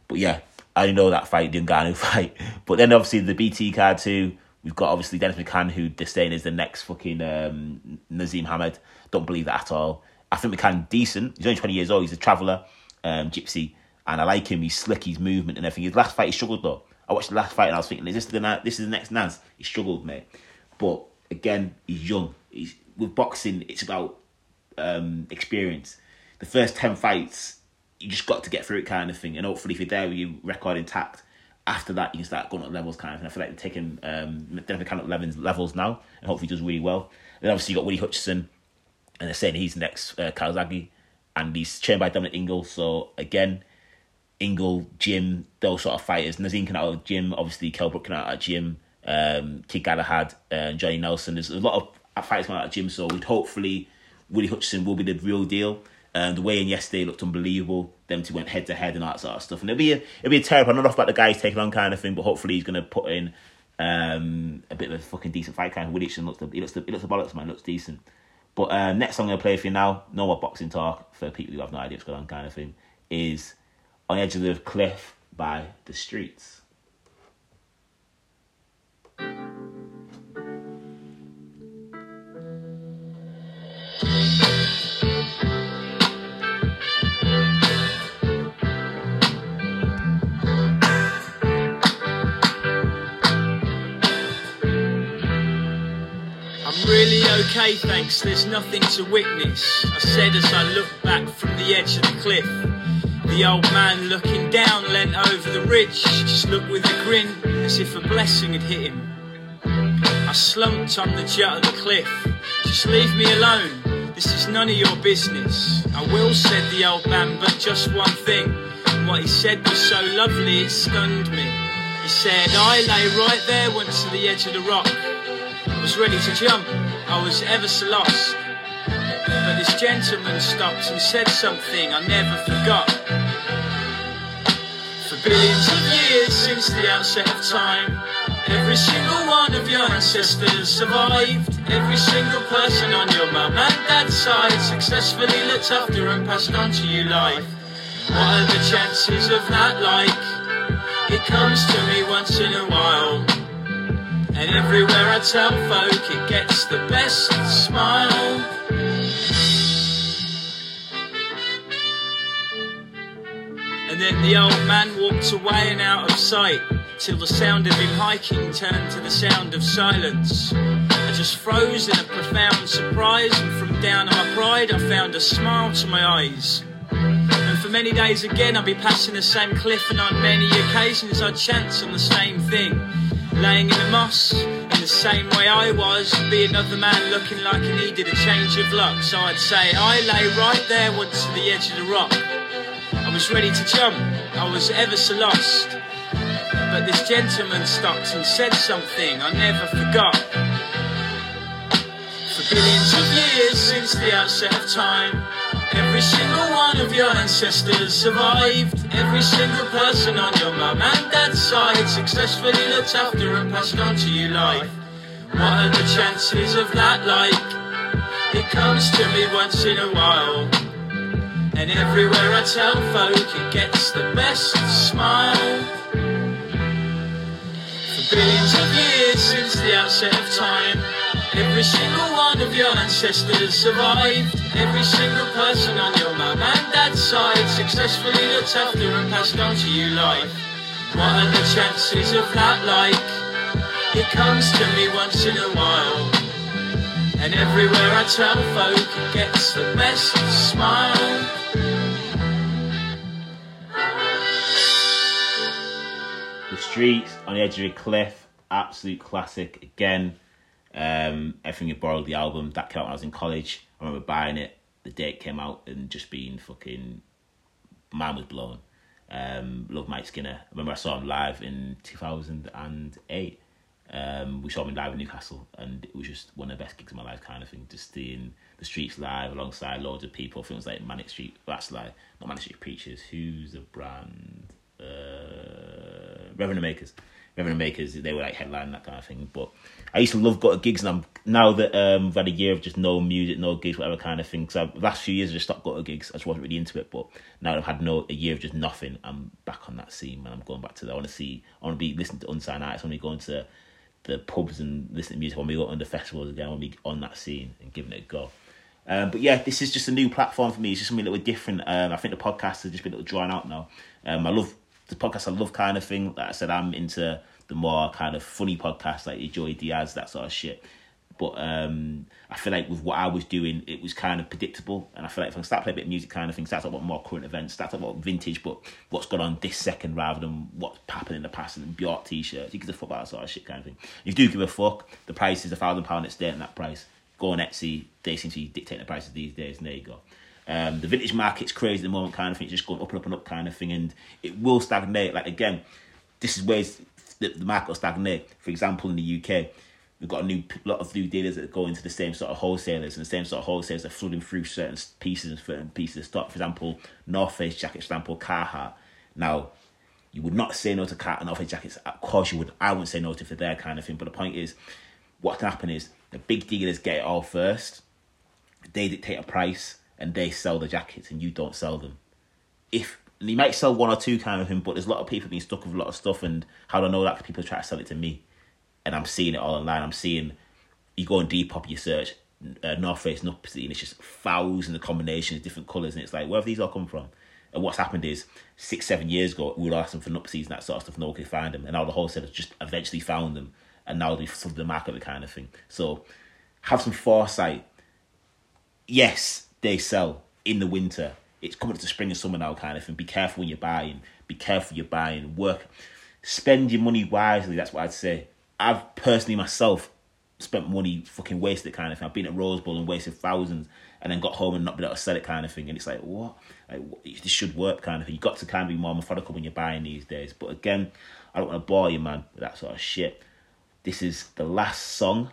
But yeah, I know that fight, the Ngannou fight. But then obviously the BT card too. We've got obviously Dennis McCann, who they're saying is the next fucking um, Naseem Hamed. Don't believe that at all. I think McCann decent. He's only twenty years old. He's a traveller, um, gypsy, and I like him. He's slick. He's movement and everything. His last fight he struggled though. I watched the last fight and I was thinking, is this the this is the next Naz? He struggled, mate. But again, he's young. He's with boxing. It's about um, experience. The first ten fights, you just got to get through it, kind of thing. And hopefully, if you're there with your record intact, after that you can start going up levels, kind of thing. I feel like they're taking um, definitely kind of levels levels now, and hopefully does really well. Then obviously you got Woody Hutchison, and they're saying he's next uh, and he's trained by Dominic Ingle. So again, Ingle, gym, those sort of fighters. Naseem can out of gym, obviously Kell Brook can out of gym, um, Kid Galahad, and Johnny Nelson. There's a lot of fighters coming out of gym, so we'd hopefully Woody Hutchison will be the real deal. And the way in yesterday looked unbelievable. Them two went head to head and all that sort of stuff. And it'll be a it'll be a terrible. I'm not off about the guys taking on kind of thing, but hopefully he's gonna put in um, a bit of a fucking decent fight. Kind of Hutchison looks the, he looks the, he looks the bollocks man, looks decent. But um, next song I'm gonna play for you now, no more boxing talk for people who have no idea what's going on, kind of thing, is "On the Edge of the Cliff" by The Streets. Okay, thanks. There's nothing to witness. I said as I looked back from the edge of the cliff. The old man looking down leant over the ridge, just looked with a grin as if a blessing had hit him. I slumped on the jut of the cliff. Just leave me alone. This is none of your business. I will, said the old man, but just one thing. What he said was so lovely, it stunned me. He said, I lay right there, went to the edge of the rock I was ready to jump. I was ever so lost. But this gentleman stopped and said something I never forgot. For billions of years since the outset of time, every single one of your ancestors survived. Every single person on your mum and dad's side successfully looked after and passed on to you life. What are the chances of that like? It comes to me once in a while. And everywhere I tell folk, it gets the best smile. And then the old man walked away and out of sight, till the sound of him hiking turned to the sound of silence. I just froze in a profound surprise, and from down on my pride, I found a smile to my eyes. And for many days again, I'd be passing the same cliff, and on many occasions, I'd chance on the same thing. Laying in the moss. In the same way I was, be another man looking like he needed a change of luck. So I'd say, I lay right there once to the edge of the rock. I was ready to jump, I was ever so lost. But this gentleman stopped and said something I never forgot. For billions of years since the outset of time, every single one of your ancestors survived. Every single person on your mum and dad's side successfully looked after and passed on to you life. What are the chances of that like? It comes to me once in a while. And everywhere I tell folk, it gets the best smile. For billions of years since the outset of time, every single one of your ancestors survived. Every single person on your mum and dad's side successfully looked after and passed on to you life. What are the chances of that like? It comes to me once in a while. And everywhere I tell folk, it gets the best smile. The Streets on the Edge of a Cliff, absolute classic again. Um, Everything Is Borrowed, the album, that came out when I was in college. I remember buying it the day it came out and just being fucking. Man was blown. Um, love Mike Skinner. I remember I saw him live in 2008. Um, we saw him live in Newcastle, and it was just one of the best gigs of my life, kind of thing. Just seeing the streets live alongside loads of people. Things like Manic Street, that's like not Manic Street Preachers. Who's the brand? Uh, Revenue Makers. Revenue Makers. They were like headline that kind of thing. But I used to love go to gigs, and I'm now that um, I've had a year of just no music, no gigs, whatever kind of thing. So last few years, I just stopped going to gigs. I just wasn't really into it. But now I've had no a year of just nothing, I'm back on that scene, man. I'm going back to that. I want to see. I want to be listening to unsigned artists. I want to be going to the pubs and listening to music. I want to be going to the festivals again. I want to be on that scene and giving it a go. Um, but yeah, this is just a new platform for me. It's just something a little different. Um, I think the podcast has just been a little drawn out now. Um, I love the podcast. I love kind of thing. Like I said, I'm into the more kind of funny podcasts like Joey Diaz, that sort of shit. But um, I feel like with what I was doing, it was kind of predictable. And I feel like if I start playing a bit of music kind of thing, start talking about more current events, start talking about vintage, but what's gone on this second rather than what's happened in the past and Bjork t-shirts. You give a fuck about that sort of shit kind of thing. If you do give a fuck, the price is a thousand pound, it's staying at that price. Go on Etsy, they seem to be dictating the prices these days, and there you go. Um, the vintage market's crazy at the moment, kind of thing. It's just going up and up and up, kind of thing, and it will stagnate. Like again, this is where the, market will stagnate. For example, in the UK, we've got a new lot of new dealers that go into the same sort of wholesalers, and the same sort of wholesalers are flooding through certain pieces and certain pieces of stock. For example, North Face jackets, for example, Carhartt. Now, you would not say no to and North Face jackets. Of course, you would. I wouldn't say no to their kind of thing. But the point is, what can happen is the big dealers get it all first. They dictate a price and they sell the jackets, and you don't sell them. If and you might sell one or two kind of him, but there's a lot of people being stuck with a lot of stuff, and how do I know that? people try to sell it to me, and I'm seeing it all online. I'm seeing you go on Depop, you search uh, North Face, Nuptse, and it's just thousands of combinations, different colours, and it's like, where have these all come from? And what's happened is six, seven years ago, we would ask them for Nuptses and that sort of stuff, no one could find them, and now the wholesalers just eventually found them, and now they've sold the market, the kind of thing. So have some foresight. Yes, they sell in the winter. It's coming to spring and summer now, kind of thing. Be careful when you're buying. Be careful you're buying. Work, spend your money wisely. That's what I'd say. I've personally myself spent money fucking wasted kind of thing. I've been at Rose Bowl and wasted thousands, and then got home and not been able to sell it kind of thing. And it's like what? Like this should work kind of thing. You got to kind of be more methodical when you're buying these days. But again, I don't want to bore you, man, with that sort of shit. This is the last song.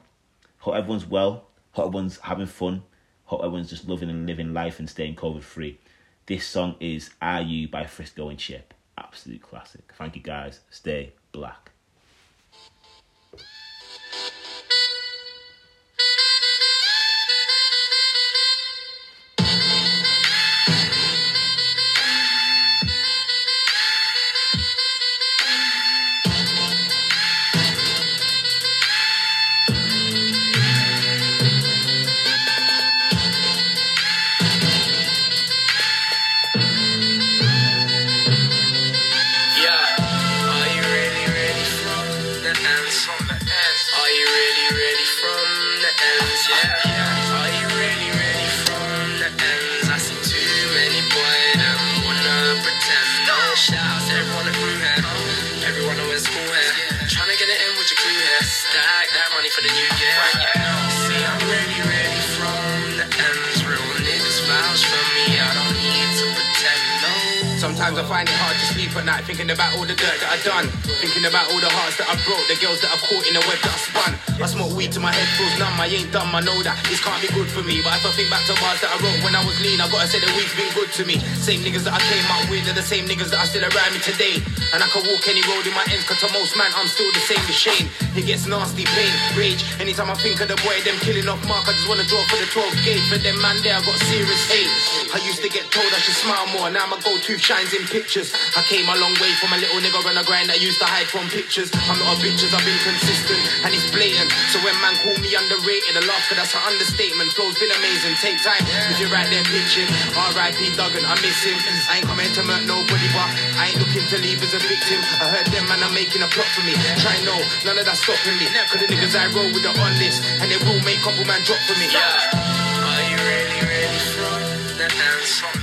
Hope everyone's well. Hope everyone's having fun. Hope everyone's just loving and living life and staying COVID free. This song is Are You by Frisco and Chip. Absolute classic. Thank you guys. Stay black. Dirt that I've done, thinking about all the hearts that I've broke, the girls that I've caught in the web that I spun. I smoke weed till my head feels numb. I ain't dumb, I know that this can't be good for me. But if I think back to bars that I wrote when I was lean, I gotta say the weed's been good to me. Same niggas that I came out with are the same niggas that are still around me today. And I can walk any road in my ends, cause to most man, I'm still the same as Shane. It gets nasty, pain, rage. Anytime I think of the boy, them killing off Mark, I just wanna draw for the 12 gate. For them man there, I got serious hate. I used to get told I should smile more, now my go-to shines in pictures. I came a long way from a little nigga on the grind that used to hide from pictures. I'm not a bitches, I've been consistent, and it's blatant. So when man call me underrated, I laugh, cause that's an understatement. Flow's been amazing, take time if you're right there pitching. R.I.P. Duggan, I miss him. I ain't coming to murk nobody, but I ain't looking to leave as a victim. I heard them man are making a plot for me. Try no, none of stop for me. Now, Cause the niggas I roll with are on list, and they will make couple man drop for me. Yeah. Are you really, really strong? That answer.